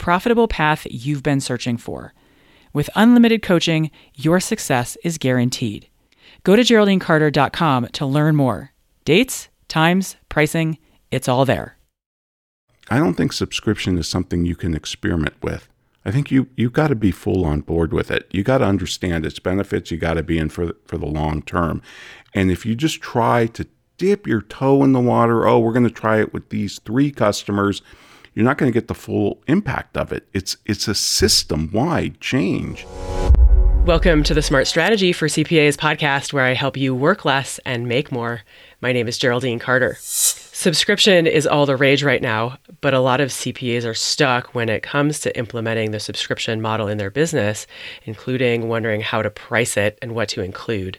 profitable path you've been searching for. With unlimited coaching, your success is guaranteed. Go to GeraldineCarter.com to learn more. Dates, times, pricing, it's all there. I don't think subscription is something you can experiment with. I think you—you've got to be full on board with it. You got to understand its benefits. You got to be in for for the long term. And if you just try to dip your toe in the water, oh, we're going to try it with these three customers, you're not going to get the full impact of it. It's it's a system wide change. Welcome to the Smart Strategy for CPAs podcast, where I help you work less and make more. My name is Geraldine Carter. Subscription is all the rage right now, but a lot of CPAs are stuck when it comes to implementing the subscription model in their business, including wondering how to price it and what to include.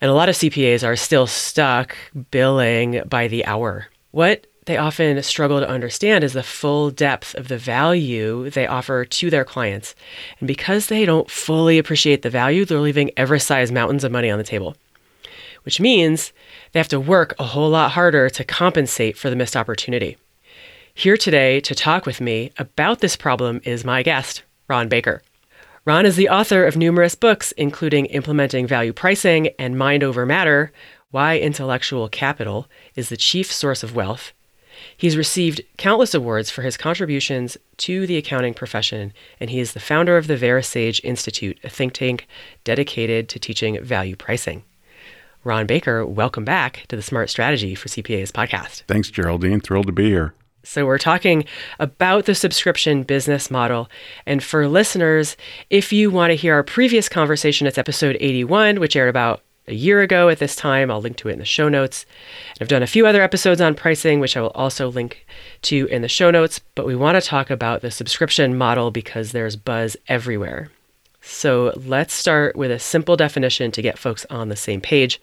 And a lot of CPAs are still stuck billing by the hour. What they often struggle to understand is the full depth of the value they offer to their clients. And because they don't fully appreciate the value, they're leaving Everest sized mountains of money on the table, which means they have to work a whole lot harder to compensate for the missed opportunity. Here today to talk with me about this problem is my guest, Ron Baker. Ron is the author of numerous books, including Implementing Value Pricing and Mind Over Matter Why Intellectual Capital is the Chief Source of Wealth, He's received countless awards for his contributions to the accounting profession, and he is the founder of the VeraSage Institute, a think tank dedicated to teaching value pricing. Ron Baker, welcome back to the Smart Strategy for CPAs podcast. Thanks, Geraldine. Thrilled to be here. So, we're talking about the subscription business model. And for listeners, if you want to hear our previous conversation, it's episode 81, which aired about a year ago at this time. I'll link to it in the show notes. And I've done a few other episodes on pricing, which I will also link to in the show notes. But we want to talk about the subscription model because there's buzz everywhere. So let's start with a simple definition to get folks on the same page.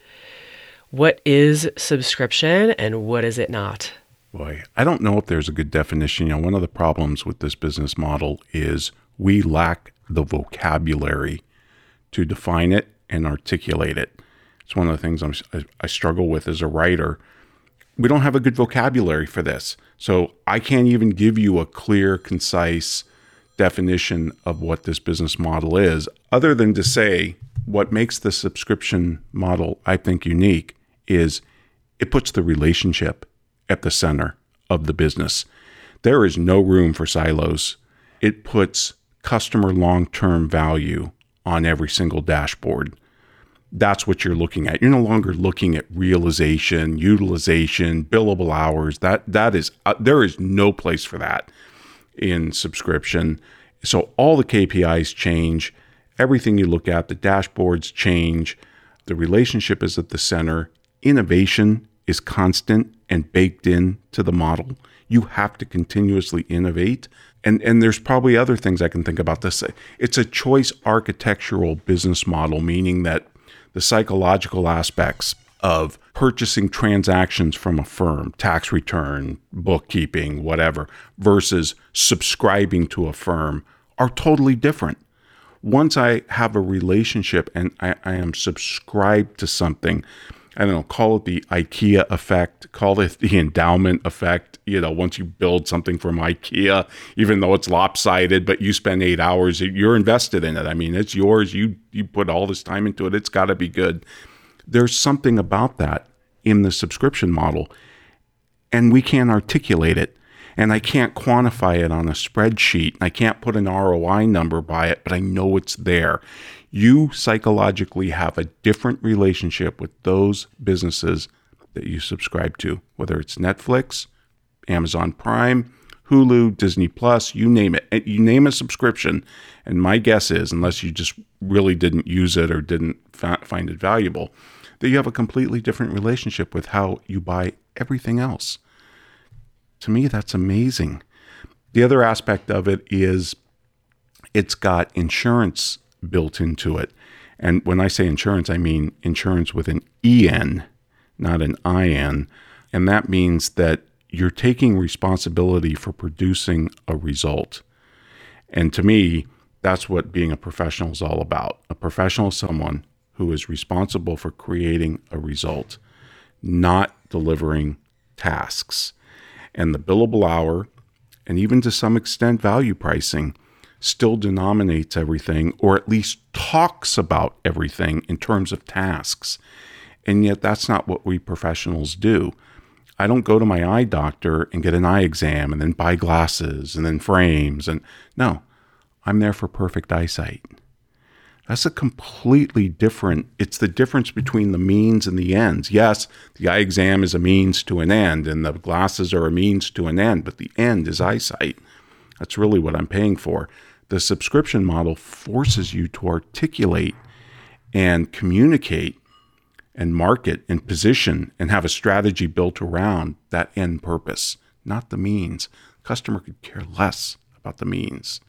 What is subscription and what is it not? Boy, I don't know if there's a good definition. You know, one of the problems with this business model is we lack the vocabulary to define it and articulate it. It's one of the things I'm, I struggle with as a writer. We don't have a good vocabulary for this. So I can't even give you a clear, concise definition of what this business model is, other than to say what makes the subscription model, I think, unique is it puts the relationship at the center of the business. There is no room for silos. It puts customer long term value on every single dashboard that's what you're looking at. You're no longer looking at realization, utilization, billable hours. That that is uh, there is no place for that in subscription. So all the KPIs change. Everything you look at, the dashboards change. The relationship is at the center. Innovation is constant and baked in to the model. You have to continuously innovate. And, and there's probably other things I can think about this. It's a choice architectural business model, meaning that the psychological aspects of purchasing transactions from a firm, tax return, bookkeeping, whatever, versus subscribing to a firm are totally different. Once I have a relationship and I, I am subscribed to something, I don't know, call it the IKEA effect, call it the endowment effect. You know, once you build something from IKEA, even though it's lopsided, but you spend eight hours, you're invested in it. I mean, it's yours. You you put all this time into it. It's got to be good. There's something about that in the subscription model, and we can't articulate it. And I can't quantify it on a spreadsheet. I can't put an ROI number by it, but I know it's there. You psychologically have a different relationship with those businesses that you subscribe to, whether it's Netflix, Amazon Prime, Hulu, Disney Plus, you name it. Eh, you name a subscription, and my guess is, unless you just really didn't use it or didn't find it valuable, that you have a completely different relationship with how you buy everything else. To me, that's amazing. The other aspect of it is it's got insurance built into it. And when I say insurance, I mean ensurance with an EN, not an IN. And that means that you're taking responsibility for producing a result. And to me, that's what being a professional is all about. A professional is someone who is responsible for creating a result, not delivering tasks. And the billable hour, and even to some extent value pricing, still denominates everything, or at least talks about everything in terms of tasks. And yet, that's not what we professionals do. I don't go to my eye doctor and get an eye exam and then buy glasses and then frames. And no, I'm there for perfect eyesight. That's a completely different, it's the difference between the means and the ends. Yes, the eye exam is a means to an end, and the glasses are a means to an end, but the end is eyesight. That's really what I'm paying for. The subscription model forces you to articulate and communicate and market and position and have a strategy built around that end purpose, not the means. Customer could care less about the means.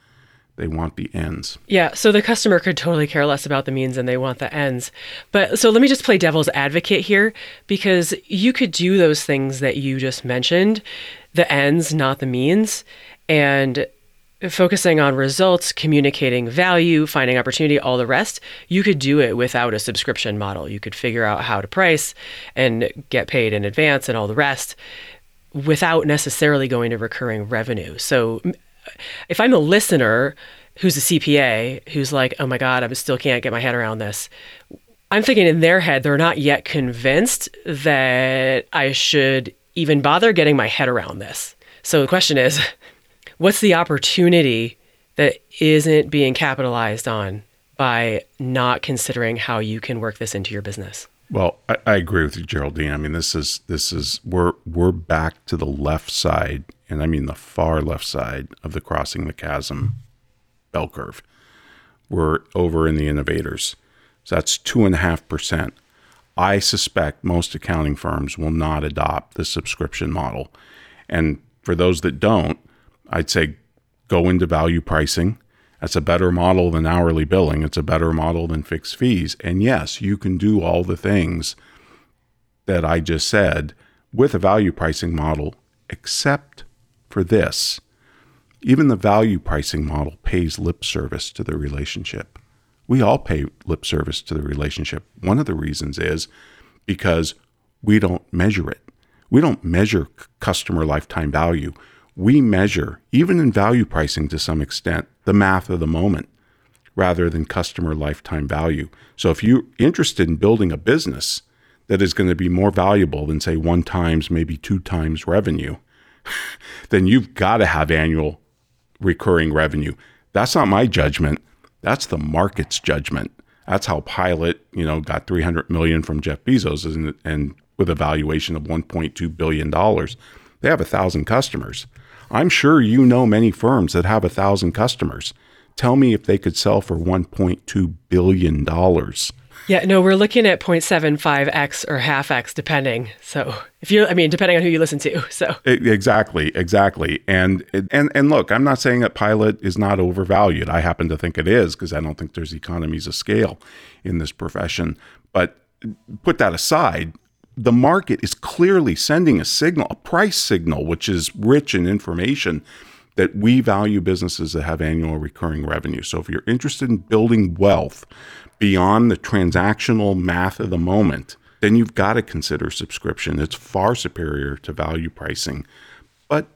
They want the ends. Yeah, so the customer could totally care less about the means and they want the ends. But so let me just play devil's advocate here because you could do those things that you just mentioned, the ends, not the means, and focusing on results, communicating value, finding opportunity, all the rest, you could do it without a subscription model. You could figure out how to price and get paid in advance and all the rest without necessarily going to recurring revenue. So if I'm a listener who's a CPA who's like, oh my God, I still can't get my head around this. I'm thinking in their head, they're not yet convinced that I should even bother getting my head around this. So the question is, what's the opportunity that isn't being capitalized on by not considering how you can work this into your business? Well, I, I, agree with you, Geraldine. I mean, this is this is we're we're back to the left side, and I mean the far left side of the crossing the chasm bell curve. We're over in the innovators, so that's two and a half percent. I suspect most accounting firms will not adopt the subscription model, and for those that don't, I'd say go into value pricing. That's a better model than hourly billing. It's a better model than fixed fees. And yes, you can do all the things that I just said with a value pricing model, except for this. Even the value pricing model pays lip service to the relationship. We all pay lip service to the relationship. One of the reasons is because we don't measure it. We don't measure customer lifetime value we measure, even in value pricing to some extent, the math of the moment rather than customer lifetime value. So if you're interested in building a business that is going to be more valuable than, say, one times, maybe two times revenue, then you've got to have annual recurring revenue. That's not my judgment. That's the market's judgment. That's how Pilot, you know, got 300 million from Jeff Bezos and, and with a valuation of 1.2 billion dollars. They have a thousand customers. I'm sure you know many firms that have a thousand customers. Tell me if they could sell for $1.2 billion. Yeah, no, we're looking at 0.75x or half x, depending. So if you, I mean, depending on who you listen to. So exactly, exactly. And and and look, I'm not saying that Pilot is not overvalued. I happen to think it is because I don't think there's economies of scale in this profession. But put that aside, the market is clearly sending a signal, a price signal, which is rich in information that we value businesses that have annual recurring revenue. So if you're interested in building wealth beyond the transactional math of the moment, then you've got to consider subscription. It's far superior to value pricing. But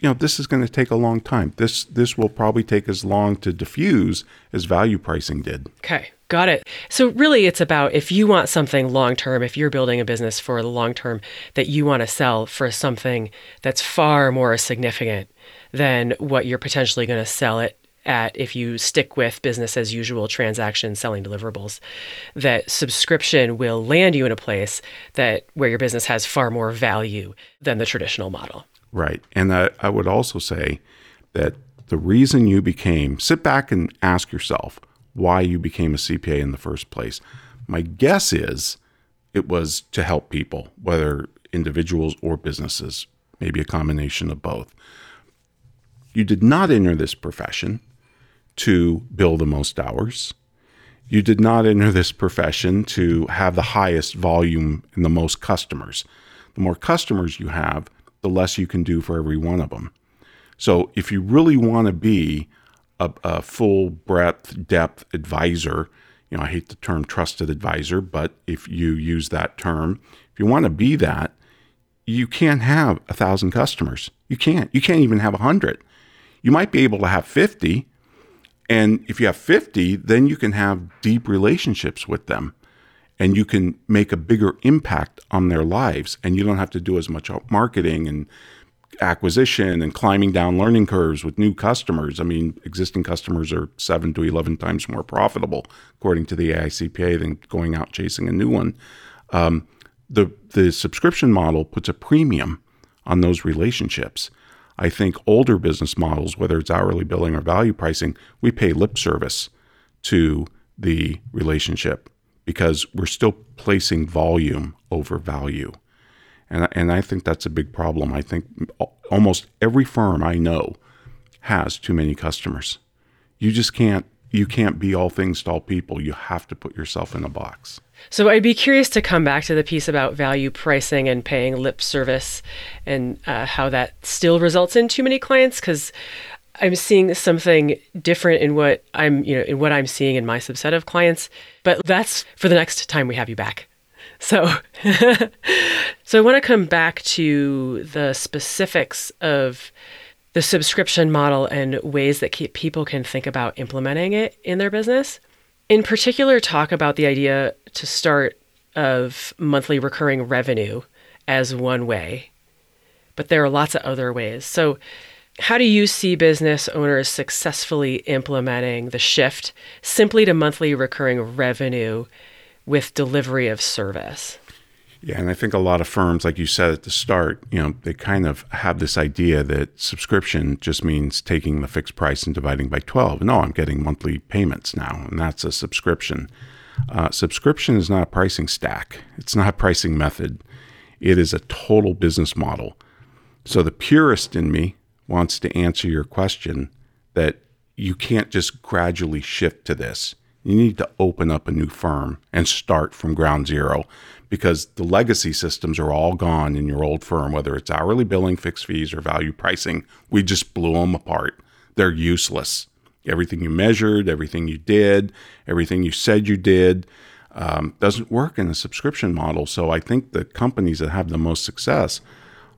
you know, this is going to take a long time. This this will probably take as long to diffuse as value pricing did. Okay. Got it. So, really, it's about if you want something long term, if you're building a business for the long term that you want to sell for something that's far more significant than what you're potentially going to sell it at if you stick with business as usual transactions selling deliverables that subscription will land you in a place that where your business has far more value than the traditional model right and I, I would also say that the reason you became sit back and ask yourself why you became a cpa in the first place my guess is it was to help people whether individuals or businesses maybe a combination of both you did not enter this profession to bill the most hours. You did not enter this profession to have the highest volume and the most customers. The more customers you have, the less you can do for every one of them. So if you really want to be a, a full breadth, depth advisor, you know, I hate the term trusted advisor, but if you use that term, if you want to be that, you can't have a thousand customers. You can't. You can't even have a hundred. You might be able to have 50, and if you have 50, then you can have deep relationships with them and you can make a bigger impact on their lives. And you don't have to do as much marketing and acquisition and climbing down learning curves with new customers. I mean, existing customers are seven to 11 times more profitable, according to the AICPA, than going out chasing a new one. Um, the, the subscription model puts a premium on those relationships. I think older business models, whether it's hourly billing or value pricing, we pay lip service to the relationship because we're still placing volume over value. And, and I think that's a big problem. I think almost every firm I know has too many customers. You just can't you can't be all things to all people. You have to put yourself in a box. So I'd be curious to come back to the piece about value pricing and paying lip service and uh, how that still results in too many clients because I'm seeing something different in what I'm, you know, in what I'm seeing in my subset of clients. But that's for the next time we have you back. So, so I want to come back to the specifics of the subscription model and ways that people can think about implementing it in their business. In particular, talk about the idea to start of monthly recurring revenue as one way, but there are lots of other ways. So, how do you see business owners successfully implementing the shift simply to monthly recurring revenue with delivery of service? Yeah, and I think a lot of firms, like you said at the start, you know, they kind of have this idea that subscription just means taking the fixed price and dividing by 12. No, I'm getting monthly payments now, and that's a subscription. Uh, subscription is not a pricing stack, it's not a pricing method. It is a total business model. So the purist in me wants to answer your question that you can't just gradually shift to this. You need to open up a new firm and start from ground zero because the legacy systems are all gone in your old firm, whether it's hourly billing, fixed fees, or value pricing. We just blew them apart. They're useless. Everything you measured, everything you did, everything you said you did um, doesn't work in a subscription model. So I think the companies that have the most success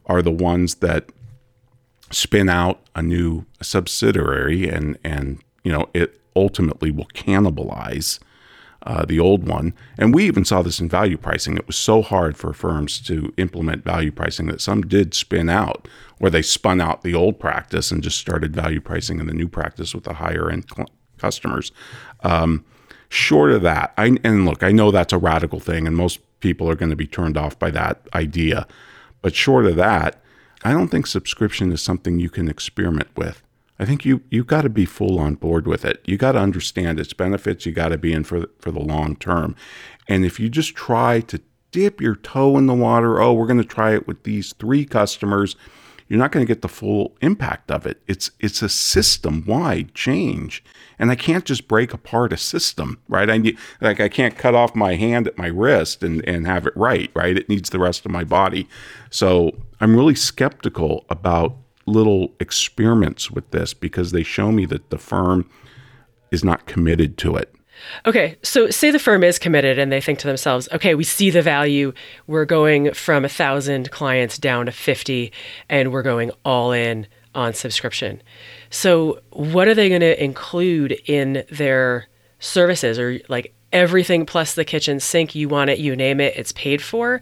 are the ones that spin out a new subsidiary and and you know it ultimately will cannibalize uh, the old one. And we even saw this in value pricing. It was so hard for firms to implement value pricing that some did spin out, or they spun out the old practice and just started value pricing in the new practice with the higher end cl- customers. Um, short of that, I, and look, I know that's a radical thing, and most people are going to be turned off by that idea. But short of that, I don't think subscription is something you can experiment with. I think you you got to be full on board with it. You got to understand its benefits. You got to be in for for the long term. And if you just try to dip your toe in the water, oh, we're going to try it with these three customers, you're not going to get the full impact of it. It's it's a system wide change, and I can't just break apart a system, right? I need like I can't cut off my hand at my wrist and and have it right, right? It needs the rest of my body. So I'm really skeptical about little experiments with this because they show me that the firm is not committed to it. Okay, so say the firm is committed and they think to themselves, okay, we see the value. We're going from a thousand clients down to 50, and we're going all in on subscription. So, what are they going to include in their services or like everything plus the kitchen sink? You want it, you name it, it's paid for.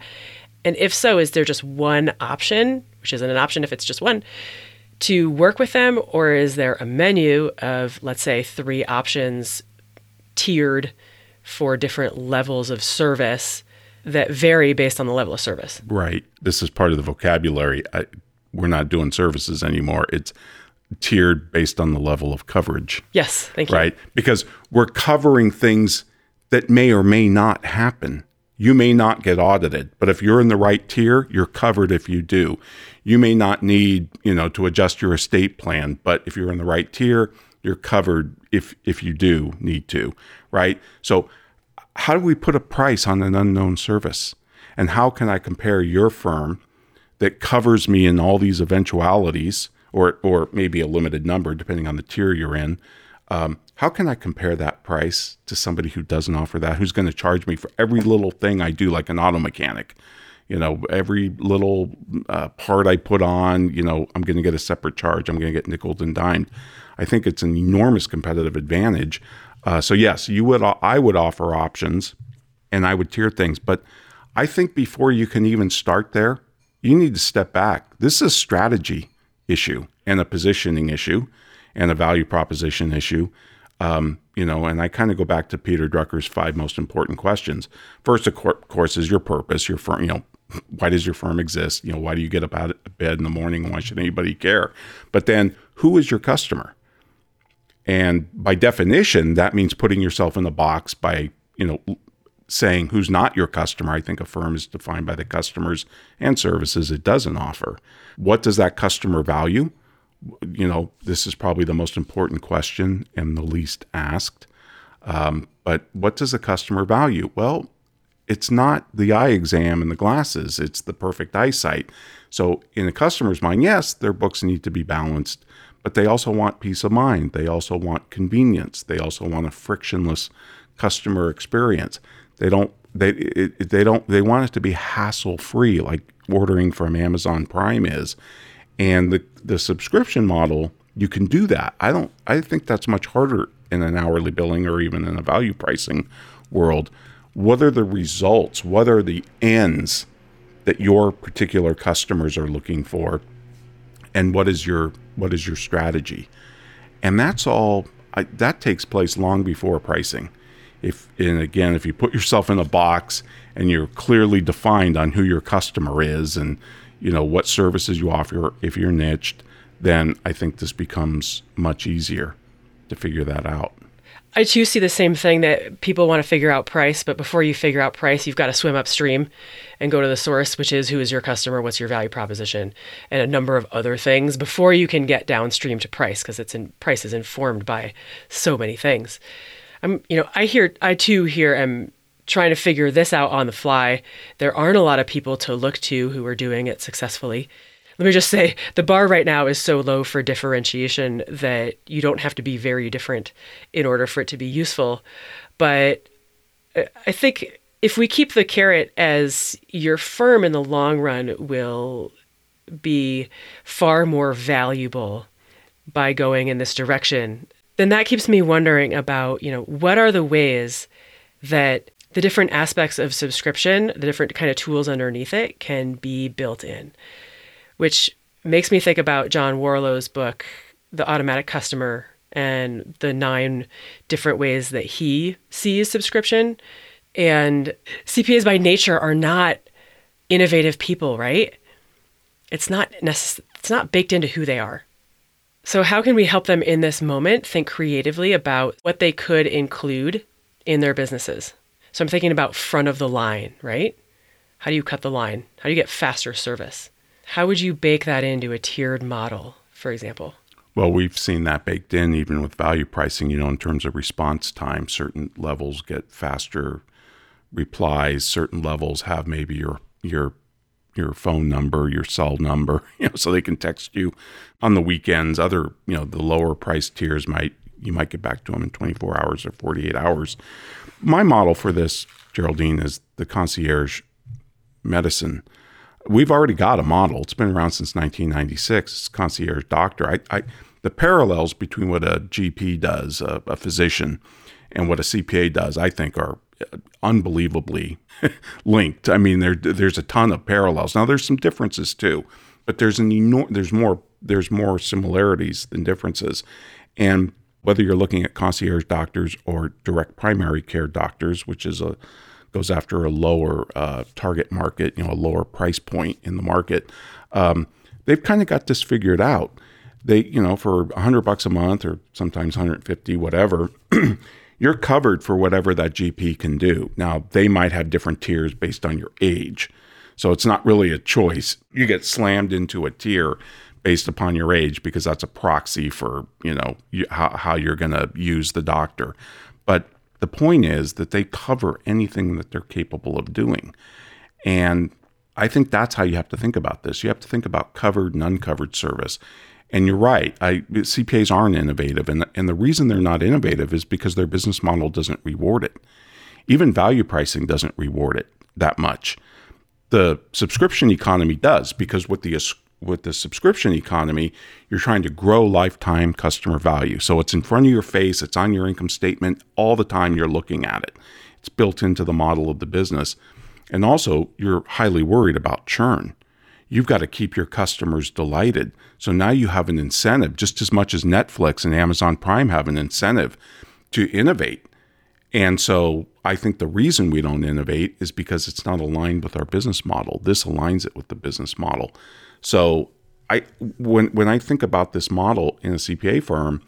And if so, is there just one option, which isn't an option if it's just one, to work with them, or is there a menu of, let's say, three options tiered for different levels of service that vary based on the level of service? Right. This is part of the vocabulary. I, we're not doing services anymore. It's tiered based on the level of coverage. Yes, thank you. Right? Because we're covering things that may or may not happen. You may not get audited, but if you're in the right tier, you're covered if you do. You may not need, you know, to adjust your estate plan, but if you're in the right tier, you're covered if if you do need to, right? So how do we put a price on an unknown service? And how can I compare your firm that covers me in all these eventualities or or maybe a limited number depending on the tier you're in? Um, how can I compare that price to somebody who doesn't offer that, who's going to charge me for every little thing I do, like an auto mechanic? You know, every little uh, part I put on, you know, I'm going to get a separate charge. I'm going to get nickel and dimed. I think it's an enormous competitive advantage. Uh, so yes, you would. I would offer options, and I would tier things. But I think before you can even start there, you need to step back. This is a strategy issue and a positioning issue and a value proposition issue. Um, you know, and I kind of go back to Peter Drucker's five most important questions. First, of course, is your purpose, your firm. You know, why does your firm exist? You know, why do you get up out of bed in the morning? Why should anybody care? But then, who is your customer? And by definition, that means putting yourself in the box by, you know, saying who's not your customer. I think a firm is defined by the customers and services it doesn't offer. What does that customer value? you know, this is probably the most important question and the least asked. Um, but what does a customer value? Well, it's not the eye exam and the glasses, it's the perfect eyesight. So, in a customer's mind, yes, their books need to be balanced, but they also want peace of mind. They also want convenience. They also want a frictionless customer experience. They don't they it, they don't they want it to be hassle free like ordering from Amazon Prime is. And the, the subscription model, you can do that. I don't I think that's much harder in an hourly billing or even in a value pricing world. What are the results? What are the ends that your particular customers are looking for? And what is your what is your strategy? And that's all I, that takes place long before pricing. If and again, if you put yourself in a box and you're clearly defined on who your customer is and you know what services you offer if you're niched then i think this becomes much easier to figure that out I too see the same thing that people want to figure out price, but before you figure out price, you've got to swim upstream and go to the source, which is who is your customer, what's your value proposition, and a number of other things before you can get downstream to price, because it's in price is informed by so many things. I'm, you know, I hear, I too here am trying to figure this out on the fly. There aren't a lot of people to look to who are doing it successfully. Let me just say the bar right now is so low for differentiation that you don't have to be very different in order for it to be useful. But uh, I think if we keep the carrot as your firm in the long run will be far more valuable by going in this direction, then that keeps me wondering about, you know, what are the ways that the different aspects of subscription, the different kind of tools underneath it can be built in, which makes me think about John Warrillow's book, The Automatic Customer, and the nine different ways that he sees subscription. And CPAs by nature are not innovative people, right? It's not necess- it's not baked into who they are. So how can we help them in this moment think creatively about what they could include in their businesses? So I'm thinking about front of the line, right? How do you cut the line? How do you get faster service? How would you bake that into a tiered model, for example? Well, we've seen that baked in even with value pricing, you know, in terms of response time. Certain levels get faster replies, certain levels have maybe your your your phone number, your cell number, you know, so they can text you on the weekends. Other, you know, the lower price tiers might you might get back to them in 24 hours or 48 hours. My model for this, Geraldine, is the concierge medicine. We've already got a model. It's been around since 1996. It's concierge doctor. I, I, the parallels between what a GP does, a, a physician, and what a CPA does, I think, are uh, unbelievably linked. I mean, there, there's a ton of parallels. Now, there's some differences too, but there's an enor- there's more there's more similarities than differences, and whether you're looking at concierge doctors or direct primary care doctors, which is a goes after a lower uh, target market, you know, a lower price point in the market. Um, they've kind of got this figured out. They, you know, for a hundred bucks a month or sometimes 150, whatever, you're covered for whatever that GP can do. Now they might have different tiers based on your age, so it's not really a choice. You get slammed into a tier based upon your age because that's a proxy for you know you, how, how you're going to use the doctor. But the point is that they cover anything that they're capable of doing. And I think that's how you have to think about this. You have to think about covered and uncovered service. And you're right. I, CPAs aren't innovative. And and the reason they're not innovative is because their business model doesn't reward it. Even value pricing doesn't reward it that much. The subscription economy does because what the with the subscription economy, you're trying to grow lifetime customer value. So it's in front of your face, it's on your income statement all the time you're looking at it. It's built into the model of the business. And also, you're highly worried about churn. You've got to keep your customers delighted. So now you have an incentive, just as much as Netflix and Amazon Prime have an incentive to innovate. And so I think the reason we don't innovate is because it's not aligned with our business model. This aligns it with the business model. So I when when I think about this model in a CPA firm,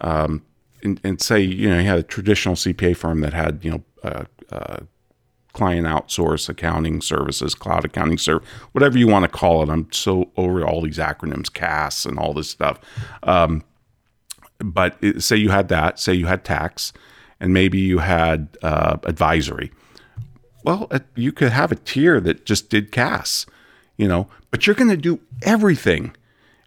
um, and, and, say you know you had a traditional CPA firm that had you know uh, uh, client outsource accounting services, cloud accounting service, whatever you want to call it. I'm so over all these acronyms, CAS and all this stuff. Um, but it, say you had that, say you had tax, and maybe you had uh, advisory. Well, you could have a tier that just did CAS you know, but you're going to do everything,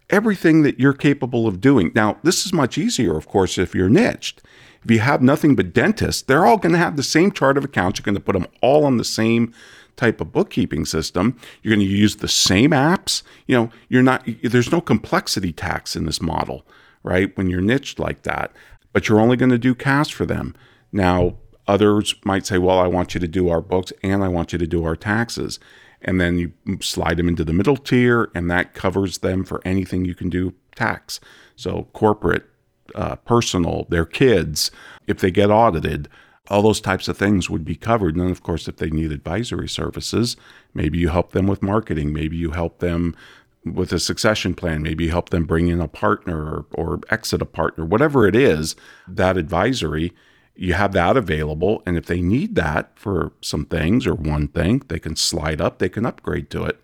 everything that you're capable of doing. Now, this is much easier, of course, if you're niched. If you have nothing but dentists, they're all going to have the same chart of accounts. You're going to put them all on the same type of bookkeeping system. You're going to use the same apps. You know, you're not, there's no complexity tax in this model, right? When you're niched like that, but you're only going to do CAS for them. Now, others might say, well, I want you to do our books and I want you to do our taxes and then you slide them into the middle tier, and that covers them for anything you can do tax. So corporate, uh, personal, their kids, if they get audited, all those types of things would be covered. And then, of course, if they need advisory services, maybe you help them with marketing, maybe you help them with a succession plan, maybe you help them bring in a partner or, or exit a partner, whatever it is, that advisory you have that available. And if they need that for some things or one thing, they can slide up, they can upgrade to it.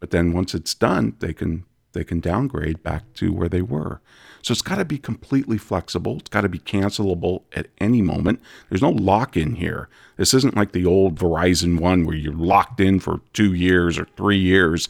But then once it's done, they can they can downgrade back to where they were. So it's got to be completely flexible. It's got to be cancelable at any moment. There's no lock in here. This isn't like the old Verizon one where you're locked in for two years or three years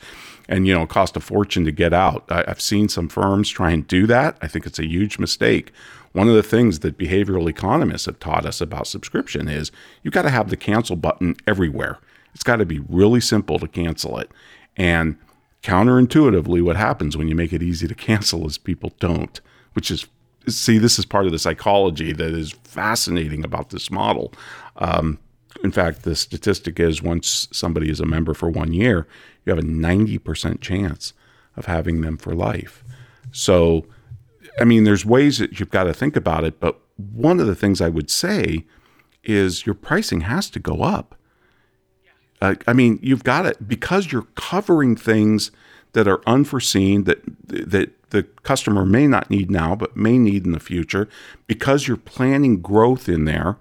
and, you know, cost a fortune to get out. I've seen some firms try and do that. I think it's a huge mistake. One of the things that behavioral economists have taught us about subscription is you've got to have the cancel button everywhere. It's got to be really simple to cancel it. And counterintuitively, what happens when you make it easy to cancel is people don't, which is see, this is part of the psychology that is fascinating about this model. Um, in fact, the statistic is once somebody is a member for one year, you have a 90% chance of having them for life. So I mean, there's ways that you've got to think about it, but one of the things I would say is your pricing has to go up. Uh, I mean, you've got it because you're covering things that are unforeseen that that the customer may not need now, but may need in the future. Because you're planning growth in there,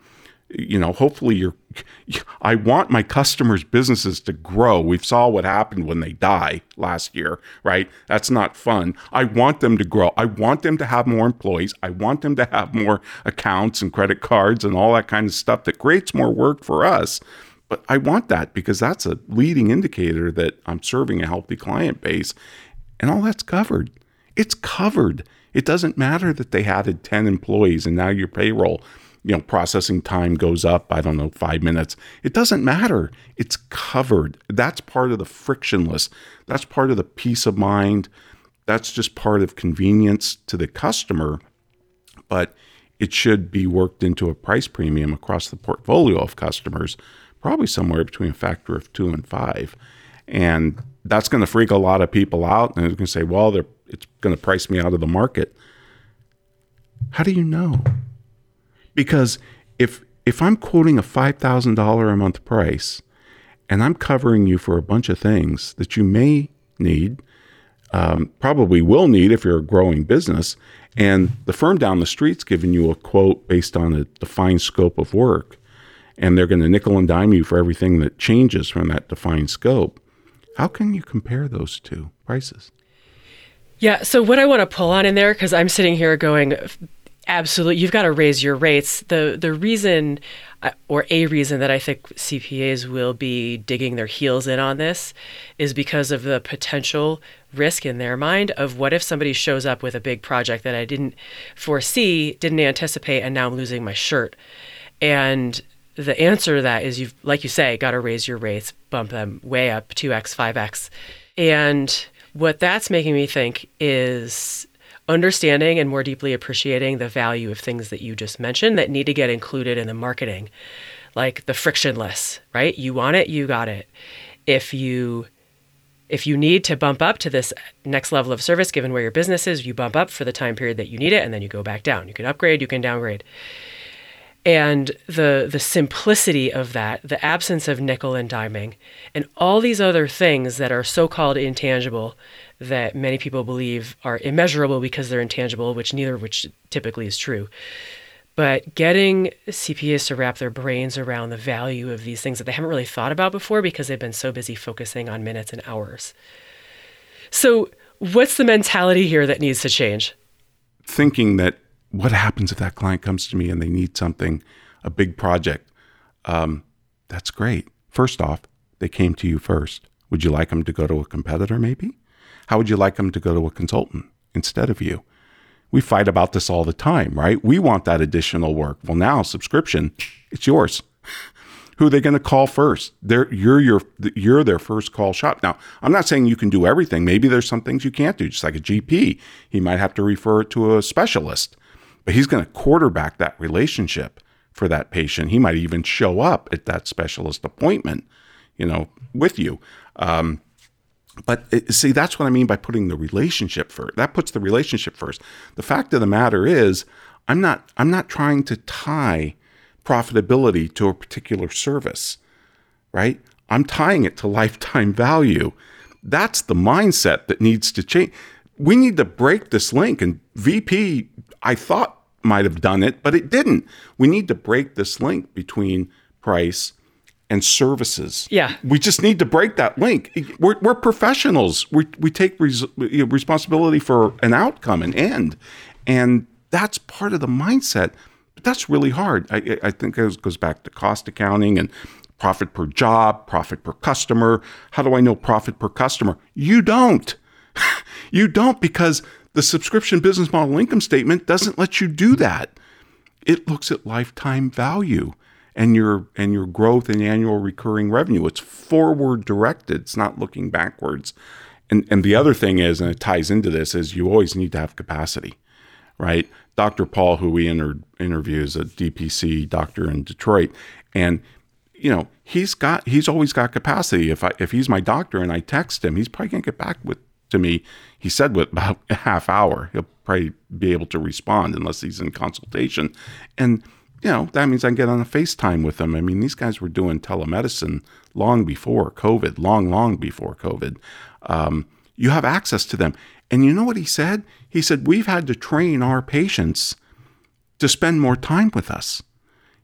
you know, hopefully you're I want my customers' businesses to grow. We saw what happened when they die last year, right? That's not fun. I want them to grow. I want them to have more employees. I want them to have more accounts and credit cards and all that kind of stuff that creates more work for us. But I want that because that's a leading indicator that I'm serving a healthy client base and all that's covered. It's covered. It doesn't matter that they added 10 employees and now your payroll you know processing time goes up i don't know 5 minutes. It doesn't matter. It's covered. That's part of the frictionless. That's part of the peace of mind. That's just part of convenience to the customer but it should be worked into a price premium across the portfolio of customers probably somewhere between a factor of 2 and 5 and that's going to freak a lot of people out, and they're going to say, "Well, it's going to price me out of the market." How do you know? Because if if I'm quoting a five thousand dollar a month price, and I'm covering you for a bunch of things that you may need, um, probably will need if you're a growing business, and the firm down the street's giving you a quote based on a defined scope of work, and they're going to nickel and dime you for everything that changes from that defined scope. How can you compare those two prices? Yeah. So what I want to pull on in there, because I'm sitting here going, absolutely, you've got to raise your rates. The the reason, uh, or a reason that I think CPAs will be digging their heels in on this, is because of the potential risk in their mind of what if somebody shows up with a big project that I didn't foresee, didn't anticipate, and now I'm losing my shirt. And the answer to that is you've, like you say, got to raise your rates, bump them way up 2x, 5x. And what that's making me think is understanding and more deeply appreciating the value of things that you just mentioned that need to get included in the marketing, like the frictionless, right? You want it, you got it. If you if you need to bump up to this next level of service given where your business is, you bump up for the time period that you need it and then you go back down. You can upgrade, you can downgrade and the the simplicity of that, the absence of nickel and diming, and all these other things that are so-called intangible that many people believe are immeasurable because they're intangible, which neither of which typically is true. But getting CPAs to wrap their brains around the value of these things that they haven't really thought about before because they've been so busy focusing on minutes and hours. So, what's the mentality here that needs to change? Thinking that what happens if that client comes to me and they need something, a big project? Um, that's great. First off, they came to you first. Would you like them to go to a competitor, maybe? How would you like them to go to a consultant instead of you? We fight about this all the time, right? We want that additional work. Well, now subscription, it's yours. Who are they going to call first? They're, you're your you're their first call shop. Now, I'm not saying you can do everything. Maybe there's some things you can't do. Just like a GP, he might have to refer it to a specialist but he's going to quarterback that relationship for that patient. He might even show up at that specialist appointment, you know, with you. Um, but it, see, that's what I mean by putting the relationship first. That puts the relationship first. The fact of the matter is, I'm not I'm not trying to tie profitability to a particular service, right? I'm tying it to lifetime value. That's the mindset that needs to change. We need to break this link. And VP I thought might have done it, but it didn't. We need to break this link between price and services. Yeah. We just need to break that link. We're, we're professionals. We, we take res, responsibility for an outcome, an end. And that's part of the mindset. But that's really hard. I, I think it goes back to cost accounting and profit per job, profit per customer. How do I know profit per customer? You don't. you don't because the subscription business model income statement doesn't let you do that. It looks at lifetime value and your and your growth in annual recurring revenue. It's forward directed. It's not looking backwards. And and the other thing is, and it ties into this, is you always need to have capacity, right? Dr. Paul, who we inter- interviews, a DPC doctor in Detroit, and you know he's got he's always got capacity. If I if he's my doctor and I text him, he's probably gonna get back with to me. He said with about a half hour, he'll probably be able to respond unless he's in consultation. And, you know, that means I can get on a FaceTime with them. I mean, these guys were doing telemedicine long before COVID, long, long before COVID. Um, you have access to them. And you know what he said? He said, We've had to train our patients to spend more time with us.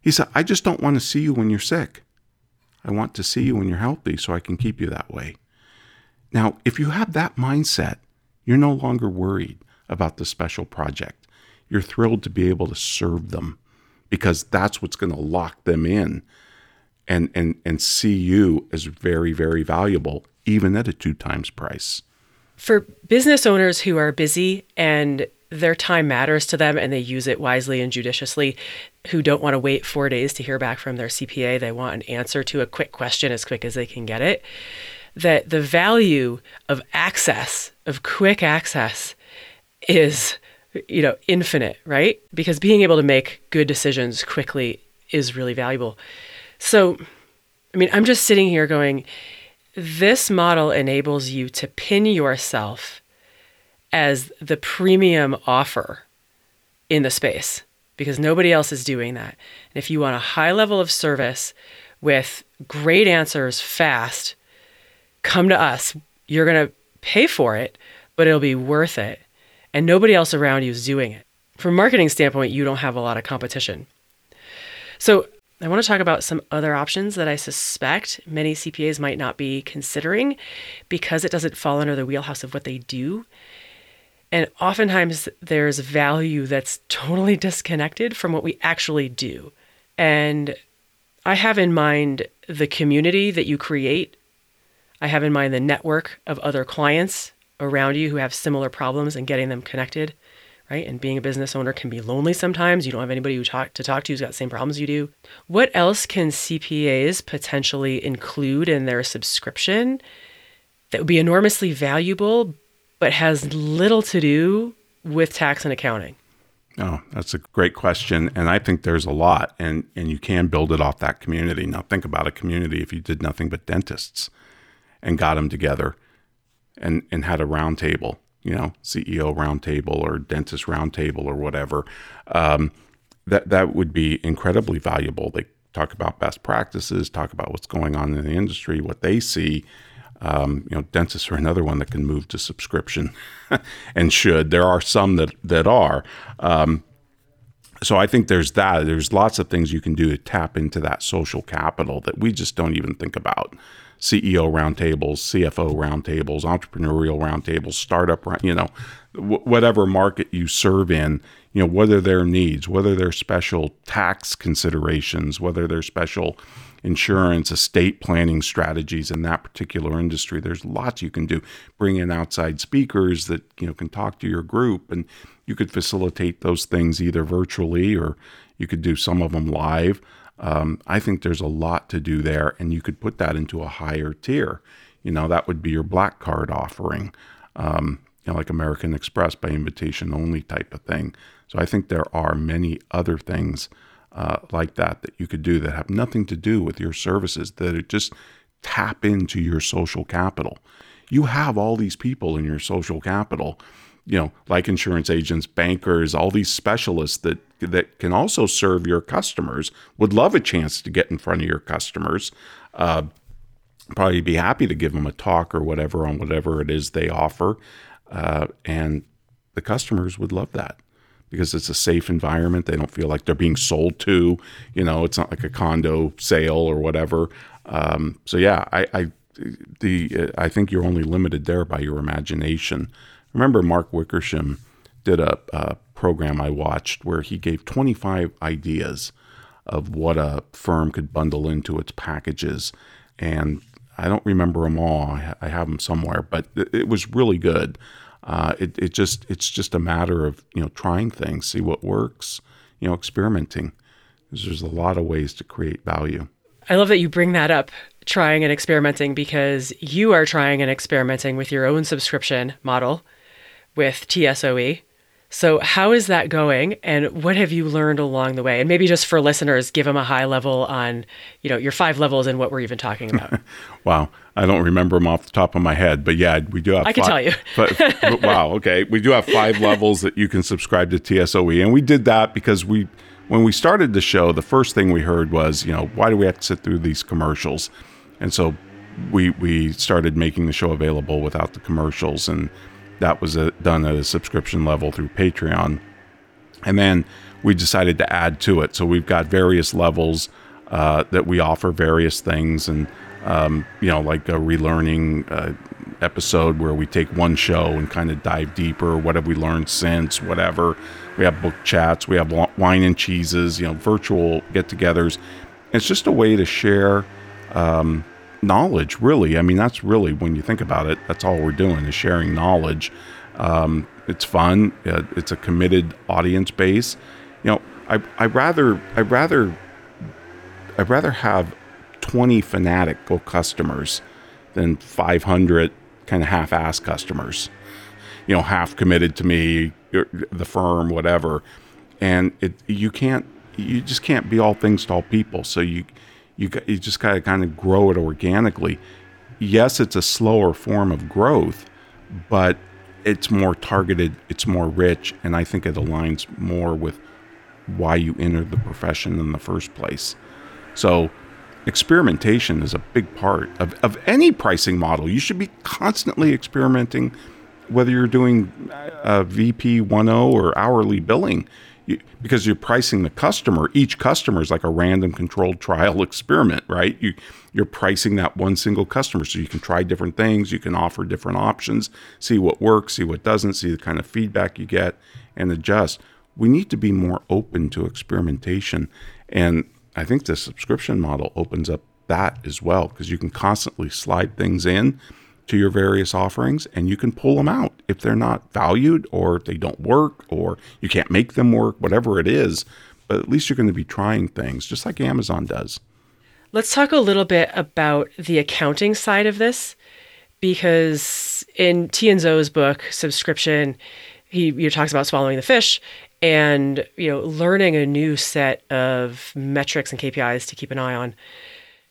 He said, I just don't want to see you when you're sick. I want to see you when you're healthy so I can keep you that way. Now, if you have that mindset, you're no longer worried about the special project. You're thrilled to be able to serve them because that's what's going to lock them in and, and, and see you as very, very valuable, even at a two times price. For business owners who are busy and their time matters to them and they use it wisely and judiciously, who don't want to wait four days to hear back from their CPA, they want an answer to a quick question as quick as they can get it that the value of access, of quick access, is you know infinite, right? Because being able to make good decisions quickly is really valuable. So, I mean, I'm just sitting here going, this model enables you to pin yourself as the premium offer in the space because nobody else is doing that. And if you want a high level of service with great answers fast, come to us. You're going to pay for it, but it'll be worth it. And nobody else around you is doing it. From a marketing standpoint, you don't have a lot of competition. So, I want to talk about some other options that I suspect many CPAs might not be considering because it doesn't fall under the wheelhouse of what they do. And oftentimes there's value that's totally disconnected from what we actually do. And I have in mind the community that you create. I have in mind the network of other clients around you who have similar problems and getting them connected, right? And being a business owner can be lonely sometimes. You don't have anybody who talk, to talk to who's got the same problems you do. What else can CPAs potentially include in their subscription that would be enormously valuable, but has little to do with tax and accounting? Oh, that's a great question. And I think there's a lot, and, and you can build it off that community. Now, think about a community if you did nothing but dentists and got them together and, and had a roundtable, you know, CEO roundtable or dentist roundtable or whatever. Um, that, that would be incredibly valuable. They talk about best practices, talk about what's going on in the industry, what they see, um, you know, dentists are another one that can move to subscription and should. There are some that that are. Um, so I think there's that. There's lots of things you can do to tap into that social capital that we just don't even think about. CEO roundtables, CFO roundtables, entrepreneurial roundtables, startup, you know, whatever market you serve in, you know, whether their needs, whether their special tax considerations, whether their special insurance, estate planning strategies in that particular industry. There's lots you can do. Bring in outside speakers that you know can talk to your group, and you could facilitate those things either virtually or you could do some of them live. Um, I think there's a lot to do there, and you could put that into a higher tier. You know, that would be your black card offering, um, you know, like American Express by invitation only type of thing. So I think there are many other things uh, like that that you could do that have nothing to do with your services, that just tap into your social capital. You have all these people in your social capital, you know, like insurance agents, bankers, all these specialists that that can also serve your customers. Would love a chance to get in front of your customers. Uh, probably be happy to give them a talk or whatever on whatever it is they offer, uh, and the customers would love that because it's a safe environment. They don't feel like they're being sold to. You know, it's not like a condo sale or whatever. Um, so yeah, I, I the I think you're only limited there by your imagination. Remember, Mark Wickersham did a, a program I watched where he gave 25 ideas of what a firm could bundle into its packages, and I don't remember them all. I have them somewhere, but it was really good. Uh, it, it just it's just a matter of you know trying things, see what works, you know, experimenting. There's a lot of ways to create value. I love that you bring that up, trying and experimenting, because you are trying and experimenting with your own subscription model with TSOE. So, how is that going, and what have you learned along the way? And maybe just for listeners, give them a high level on, you know, your five levels and what we're even talking about. wow, I don't remember them off the top of my head, but yeah, we do have. I can tell you. but, wow, okay, we do have five levels that you can subscribe to TSOE, and we did that because we, when we started the show, the first thing we heard was, you know, why do we have to sit through these commercials? And so, we we started making the show available without the commercials and that was a, done at a subscription level through Patreon. And then we decided to add to it. So we've got various levels uh, that we offer various things, and um, you know, like a relearning uh, episode where we take one show and kind of dive deeper. What have we learned since? Whatever. We have book chats. We have wine and cheeses. You know, virtual get-togethers. It's just a way to share um, knowledge, really. I mean, that's really, when you think about it, that's all we're doing is sharing knowledge. Um, it's fun. Uh, it's a committed audience base. You know, I I rather I rather I rather have 20 fanatical customers than 500 kind of half-ass customers. You know, half committed to me, the firm, whatever. And it you can't you just can't be all things to all people. So you you you just gotta kind of grow it organically. yes, it's a slower form of growth, but it's more targeted, it's more rich, and I think it aligns more with why you entered the profession in the first place. So, experimentation is a big part of, of any pricing model. You should be constantly experimenting, whether you're doing a VP 10 or hourly billing, because you're pricing the customer. Each customer is like a random controlled trial experiment, right? You, you're pricing that one single customer so you can try different things, you can offer different options, see what works, see what doesn't, see the kind of feedback you get, and adjust. We need to be more open to experimentation. And I think the subscription model opens up that as well because you can constantly slide things in to your various offerings and you can pull them out if they're not valued or they don't work or you can't make them work, whatever it is. But at least you're going to be trying things just like Amazon does. Let's talk a little bit about the accounting side of this because in Tien Tzuo's book, Subscription, he, he talks about swallowing the fish and you know learning a new set of metrics and KPIs to keep an eye on.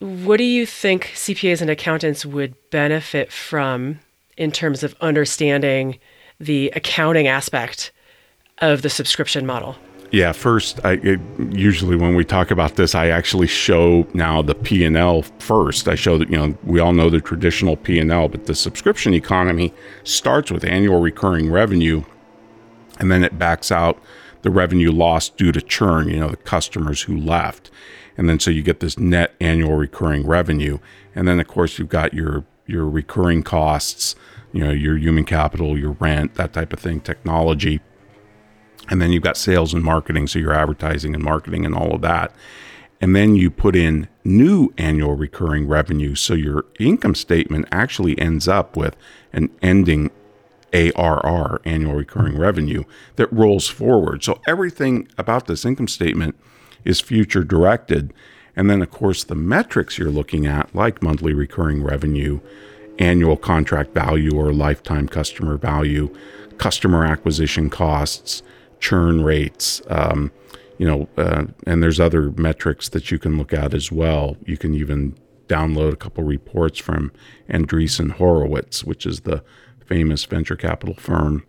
What do you think CPAs and accountants would benefit from in terms of understanding the accounting aspect of the subscription model? Yeah, first, I it, usually when we talk about this, I actually show now the P and L first. I show that you know we all know the traditional P and L, but the subscription economy starts with annual recurring revenue, and then it backs out the revenue lost due to churn. You know, the customers who left, and then so you get this net annual recurring revenue, and then of course you've got your your recurring costs, you know, your human capital, your rent, that type of thing, technology and then you've got sales and marketing, so your advertising and marketing and all of that. And then you put in new annual recurring revenue. So your income statement actually ends up with an ending ARR, annual recurring revenue, that rolls forward. So everything about this income statement is future directed. And then, of course, the metrics you're looking at, like monthly recurring revenue, annual contract value or lifetime customer value, customer acquisition costs, churn rates, um, you know, uh, and there's other metrics that you can look at as well. You can even download a couple reports from Andreessen Horowitz, which is the famous venture capital firm.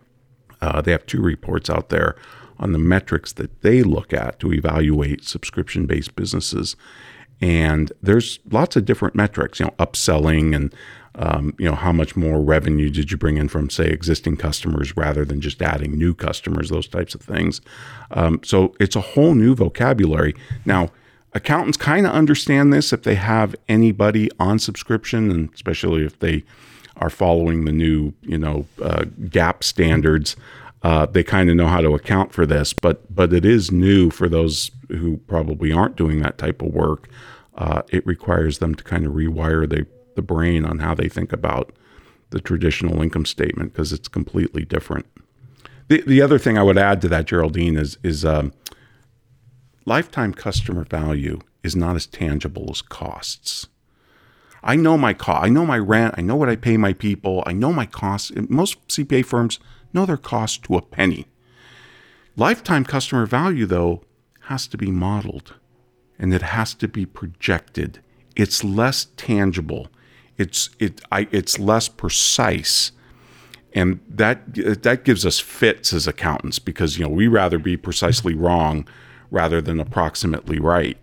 Uh, they have two reports out there on the metrics that they look at to evaluate subscription based businesses. And there's lots of different metrics, you know, upselling and um, you know, how much more revenue did you bring in from, say, existing customers rather than just adding new customers, those types of things. Um, so it's a whole new vocabulary. Now, accountants kind of understand this if they have anybody on subscription, and especially if they are following the new, you know, uh, GAAP standards. Uh, they kind of know how to account for this, but but it is new for those who probably aren't doing that type of work. Uh, it requires them to kind of rewire the the brain on how they think about the traditional income statement because it's completely different. The, the other thing I would add to that, Geraldine, is, is um, lifetime customer value is not as tangible as costs. I know my cost. I know my rent. I know what I pay my people. I know my costs. Most CPA firms know their cost to a penny. Lifetime customer value, though, has to be modeled and it has to be projected. It's less tangible it's it I, it's less precise and that that gives us fits as accountants because you know we rather be precisely wrong rather than approximately right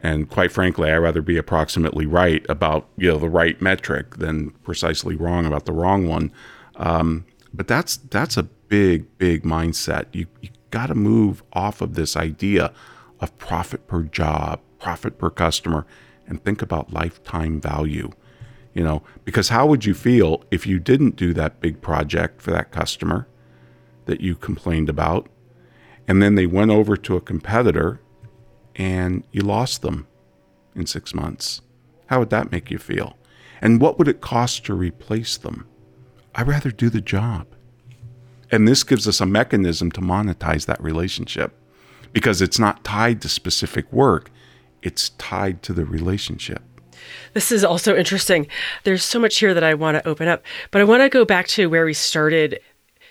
and quite frankly i rather be approximately right about you know the right metric than precisely wrong about the wrong one um, but that's that's a big big mindset. You, you got to move off of this idea of profit per job profit per customer and think about lifetime value you know? Because how would you feel if you didn't do that big project for that customer that you complained about? And then they went over to a competitor and you lost them in 6 months. How would that make you feel? And what would it cost to replace them i'd rather do the job and this gives us a mechanism to monetize that relationship because it's not tied to specific work it's tied to the relationship this is also interesting. There's so much here that I want to open up, but I want to go back to where we started.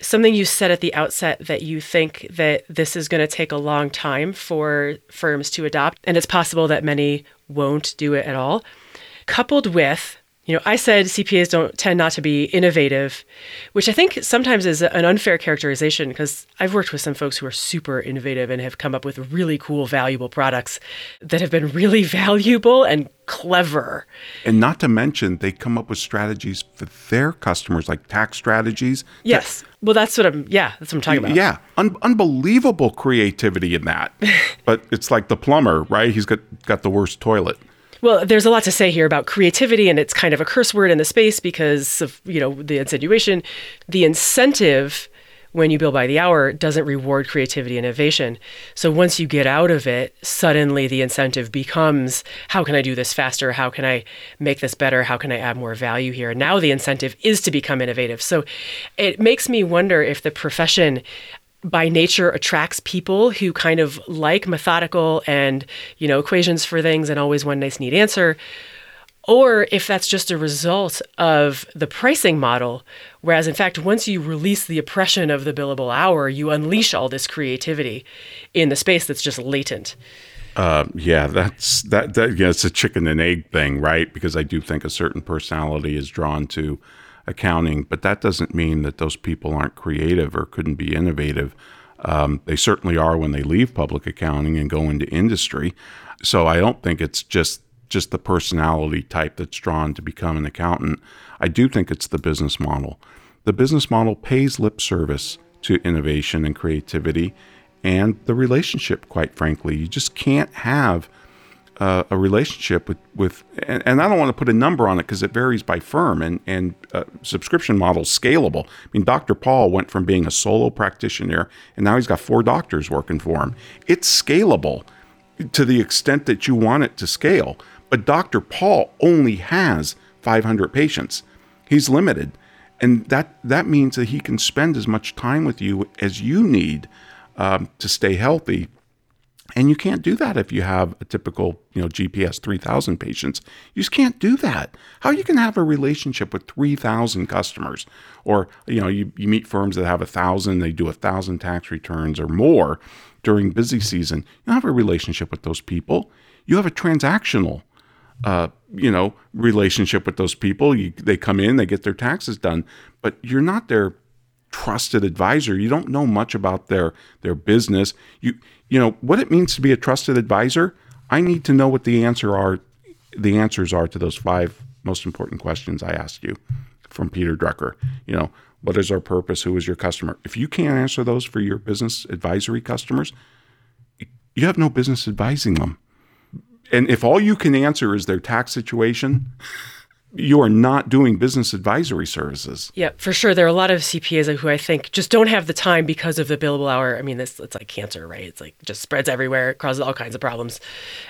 Something you said at the outset that you think that this is going to take a long time for firms to adopt, and it's possible that many won't do it at all. Coupled with You know, I said CPAs don't tend not to be innovative, which I think sometimes is an unfair characterization because I've worked with some folks who are super innovative and have come up with really cool, valuable products that have been really valuable and clever. And not to mention, they come up with strategies for their customers, like tax strategies. Yes. well, that's what I'm, yeah, that's what I'm talking about. Yeah. Un- unbelievable creativity in that. but it's like the plumber, right? He's got, got the worst toilet. Well, there's a lot to say here about creativity, and it's kind of a curse word in the space because of you know the insinuation. The incentive when you bill by the hour doesn't reward creativity and innovation. So once you get out of it, suddenly the incentive becomes how can I do this faster? How can I make this better? How can I add more value here? And now the incentive is to become innovative. So it makes me wonder if the profession by nature attracts people who kind of like methodical and you know equations for things and always one nice neat answer or if that's just a result of the pricing model whereas in fact once you release the oppression of the billable hour you unleash all this creativity in the space that's just latent uh, yeah, that's that. That yeah, it's a chicken and egg thing, right? Because I do think a certain personality is drawn to accounting, but that doesn't mean that those people aren't creative or couldn't be innovative. Um, they certainly are when they leave public accounting and go into industry. So I don't think it's just just the personality type that's drawn to become an accountant. I do think it's the business model. The business model pays lip service to innovation and creativity and the relationship, quite frankly. You just can't have uh, a relationship with with and, and, I don't want to put a number on it because it varies by firm and and uh, subscription models scalable. I mean, Dr. Paul went from being a solo practitioner and now he's got four doctors working for him. It's scalable to the extent that you want it to scale. But Dr. Paul only has 500 patients. He's limited, and that that means that he can spend as much time with you as you need um, to stay healthy and you can't do that if you have a typical, you know, GP's 3000 patients. You just can't do that. How you can have a relationship with 3000 customers or, you know, you, you meet firms that have a thousand, they do a thousand tax returns or more during busy season. You don't have a relationship with those people. You have a transactional, uh, you know, relationship with those people. You, they come in, they get their taxes done, but you're not their trusted advisor. You don't know much about their their business. You you know what it means to be a trusted advisor. I need to know what the answer are the answers are to those five most important questions I asked you from Peter Drucker. You know, what is our purpose? Who is your customer? If you can't answer those for your business advisory customers, you have no business advising them. And if all you can answer is their tax situation, you are not doing business advisory services. Yeah, for sure. There are a lot of CPAs who I think just don't have the time because of the billable hour. I mean, this it's like cancer, right? It's like just spreads everywhere, it causes all kinds of problems.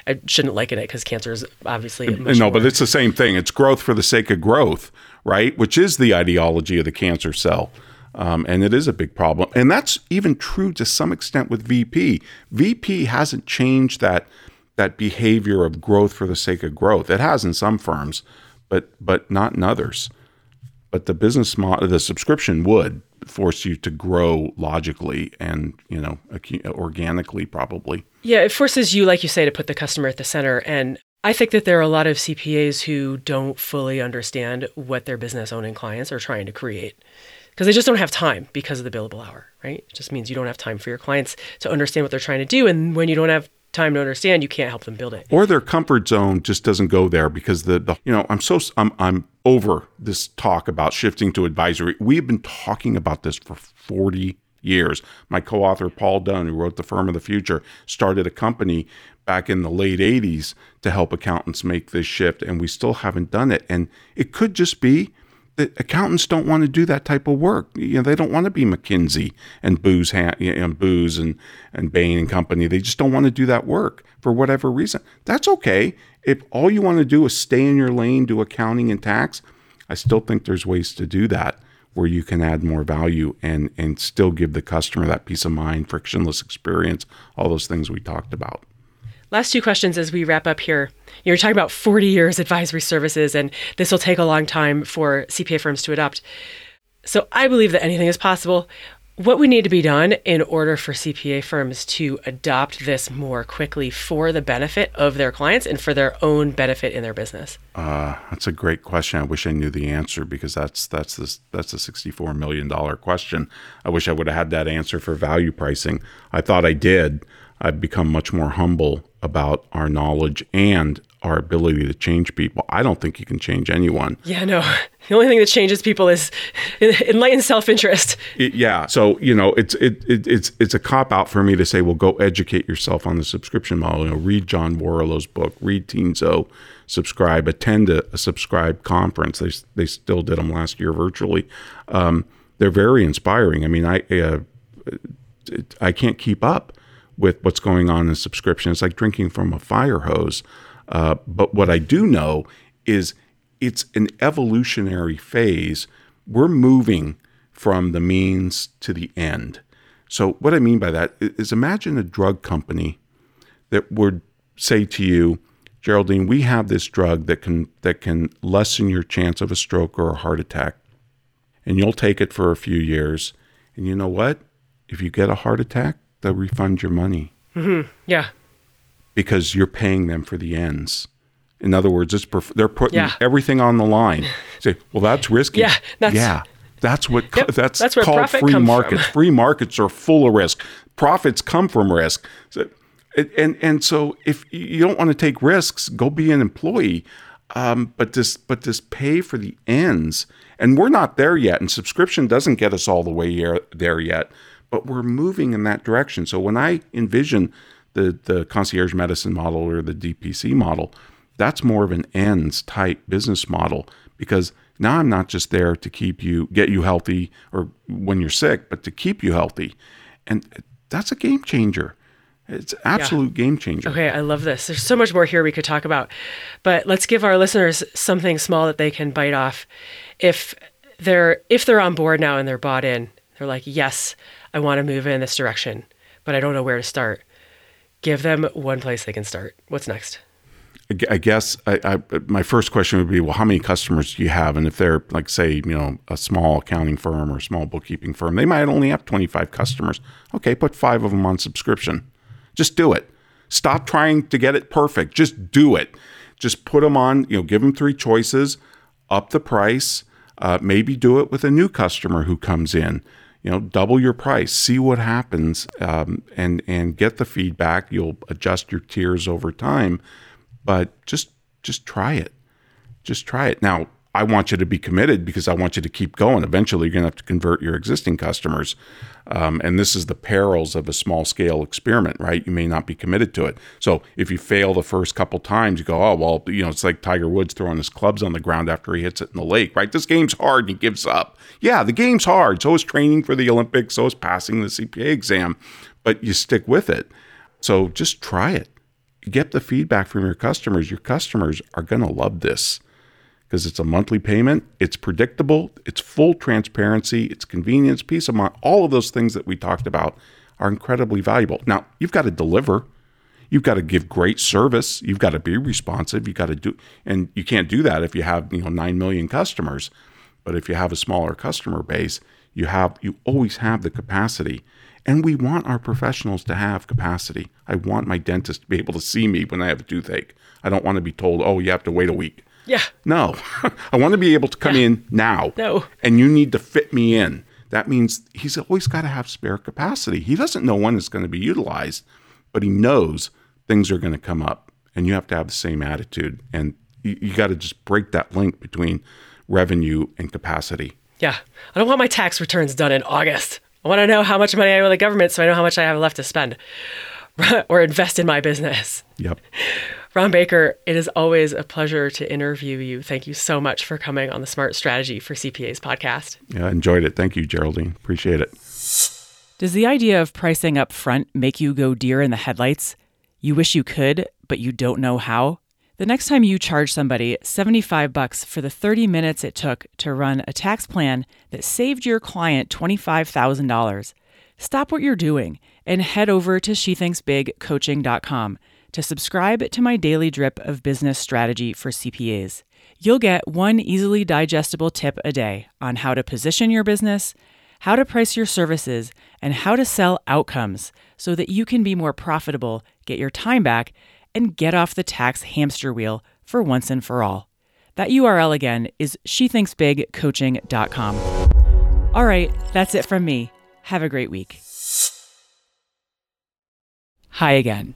I shouldn't liken it because cancer is obviously no, more. but it's the same thing. It's growth for the sake of growth, right? Which is the ideology of the cancer cell. Um, and it is a big problem. And that's even true to some extent with VP. VP hasn't changed that that behavior of growth for the sake of growth. It has in some firms but but not in others. But the business model, the subscription would force you to grow logically and you know organically probably. Yeah, it forces you, like you say, to put the customer at the center. And I think that there are a lot of CPAs who don't fully understand what their business owning clients are trying to create because they just don't have time because of the billable hour, right? It just means you don't have time for your clients to understand what they're trying to do. And when you don't have time to understand, you can't help them build it. Or their comfort zone just doesn't go there because the, the you know I'm so I'm I'm over this talk about shifting to advisory. We've been talking about this for 40 years. My co-author Paul Dunn, who wrote The Firm of the Future, started a company back in the late 80s to help accountants make this shift and we still haven't done it. And it could just be that accountants don't want to do that type of work. You know, they don't want to be McKinsey and Booz, and Booz and, and Bain and company. They just don't want to do that work for whatever reason. That's okay. If all you want to do is stay in your lane, do accounting and tax, I still think there's ways to do that where you can add more value and and still give the customer that peace of mind, frictionless experience, all those things we talked about. Last two questions as we wrap up here. You're talking about 40 years advisory services, and this will take a long time for CPA firms to adopt. So I believe that anything is possible. what would need to be done in order for CPA firms to adopt this more quickly for the benefit of their clients and for their own benefit in their business? Uh, that's a great question. I wish I knew the answer because that's that's this that's a sixty-four million dollar question. I wish I would have had that answer for value pricing. I thought I did. I've become much more humble about our knowledge and our ability to change people. I don't think you can change anyone. Yeah, no. The only thing that changes people is enlightened self-interest. It, yeah. So you know, it's it, it it's it's a cop out for me to say, well, go educate yourself on the subscription model. You know, read John Warrillow's book, read Tien Tzuo, subscribe, attend a, a subscribe conference. They they still did them last year virtually. Um, they're very inspiring. I mean, I uh, I can't keep up with what's going on in subscription. It's like drinking from a fire hose. Uh, but what I do know is it's an evolutionary phase. We're moving from the means to the end. So, what I mean by that is imagine a drug company that would say to you, Geraldine, we have this drug that can that can lessen your chance of a stroke or a heart attack. And you'll take it for a few years. And you know what? If you get a heart attack, they'll refund your money. Mm-hmm. Yeah because you're paying them for the ends. In other words, it's perf- they're putting yeah. everything on the line. Say, well, that's risky. Yeah, that's, yeah, that's what yep, that's, that's called free markets. free markets are full of risk. Profits come from risk. So, and and so if you don't want to take risks, go be an employee. Um, but this but this pay for the ends, and we're not there yet. And subscription doesn't get us all the way there yet, but we're moving in that direction. So when I envision the the concierge medicine model or the DPC model, that's more of an ends type business model because now I'm not just there to keep you get you healthy or when you're sick, but to keep you healthy. And that's a game changer. It's absolute yeah. game changer. Okay, I love this. There's so much more here we could talk about. But let's give our listeners something small that they can bite off. If they're if they're on board now and they're bought in, they're like, "Yes, I want to move in this direction, but I don't know where to start." give them one place they can start. What's next? I guess I, I, my first question would be, well, how many customers do you have? And if they're like, say, you know, a small accounting firm or a small bookkeeping firm, they might only have 25 customers. Okay, put five of them on subscription. Just do it. Stop trying to get it perfect. Just do it. Just put them on, you know, give them three choices, up the price, uh, maybe do it with a new customer who comes in you know double your price see what happens um, and and get the feedback. You'll adjust your tiers over time but just just try it. Just try it. Now I want you to be committed because I want you to keep going. Eventually, you're going to have to convert your existing customers. Um, and this is the perils of a small scale experiment, right? You may not be committed to it. So if you fail the first couple times, you go, oh, well, you know, it's like Tiger Woods throwing his clubs on the ground after he hits it in the lake, right? This game's hard and he gives up. Yeah, the game's hard. So is training for the Olympics. So is passing the CPA exam. But you stick with it. So just try it. Get the feedback from your customers. Your customers are going to love this because it's a monthly payment, it's predictable, it's full transparency, it's convenience, peace of mind. All of those things that we talked about are incredibly valuable. Now, you've got to deliver. You've got to give great service. You've got to be responsive. You've got to do, and you can't do that if you have you know nine million customers. But if you have a smaller customer base, you have you always have the capacity. And we want our professionals to have capacity. I want my dentist to be able to see me when I have a toothache. I don't want to be told, "Oh, you have to wait a week." Yeah. No, I want to be able to come yeah. in now. No. And you need to fit me in. That means he's always got to have spare capacity. He doesn't know when it's going to be utilized, but he knows things are going to come up. And you have to have the same attitude. And you, you got to just break that link between revenue and capacity. Yeah. I don't want my tax returns done in August. I want to know how much money I owe the government so I know how much I have left to spend or invest in my business. Yep. Ron Baker, it is always a pleasure to interview you. Thank you so much for coming on the Smart Strategy for CPAs podcast. Yeah, I enjoyed it. Thank you, Geraldine. Appreciate it. Does the idea of pricing up front make you go deer in the headlights? You wish you could, but you don't know how? The next time you charge somebody 75 bucks for the 30 minutes it took to run a tax plan that saved your client $25,000, stop what you're doing and head over to shethinksbigcoaching.com to subscribe to my daily drip of business strategy for CPAs. You'll get one easily digestible tip a day on how to position your business, how to price your services, and how to sell outcomes so that you can be more profitable, get your time back, and get off the tax hamster wheel for once and for all. That URL again is shethinksbigcoaching.com. All right, that's it from me. Have a great week. Hi again.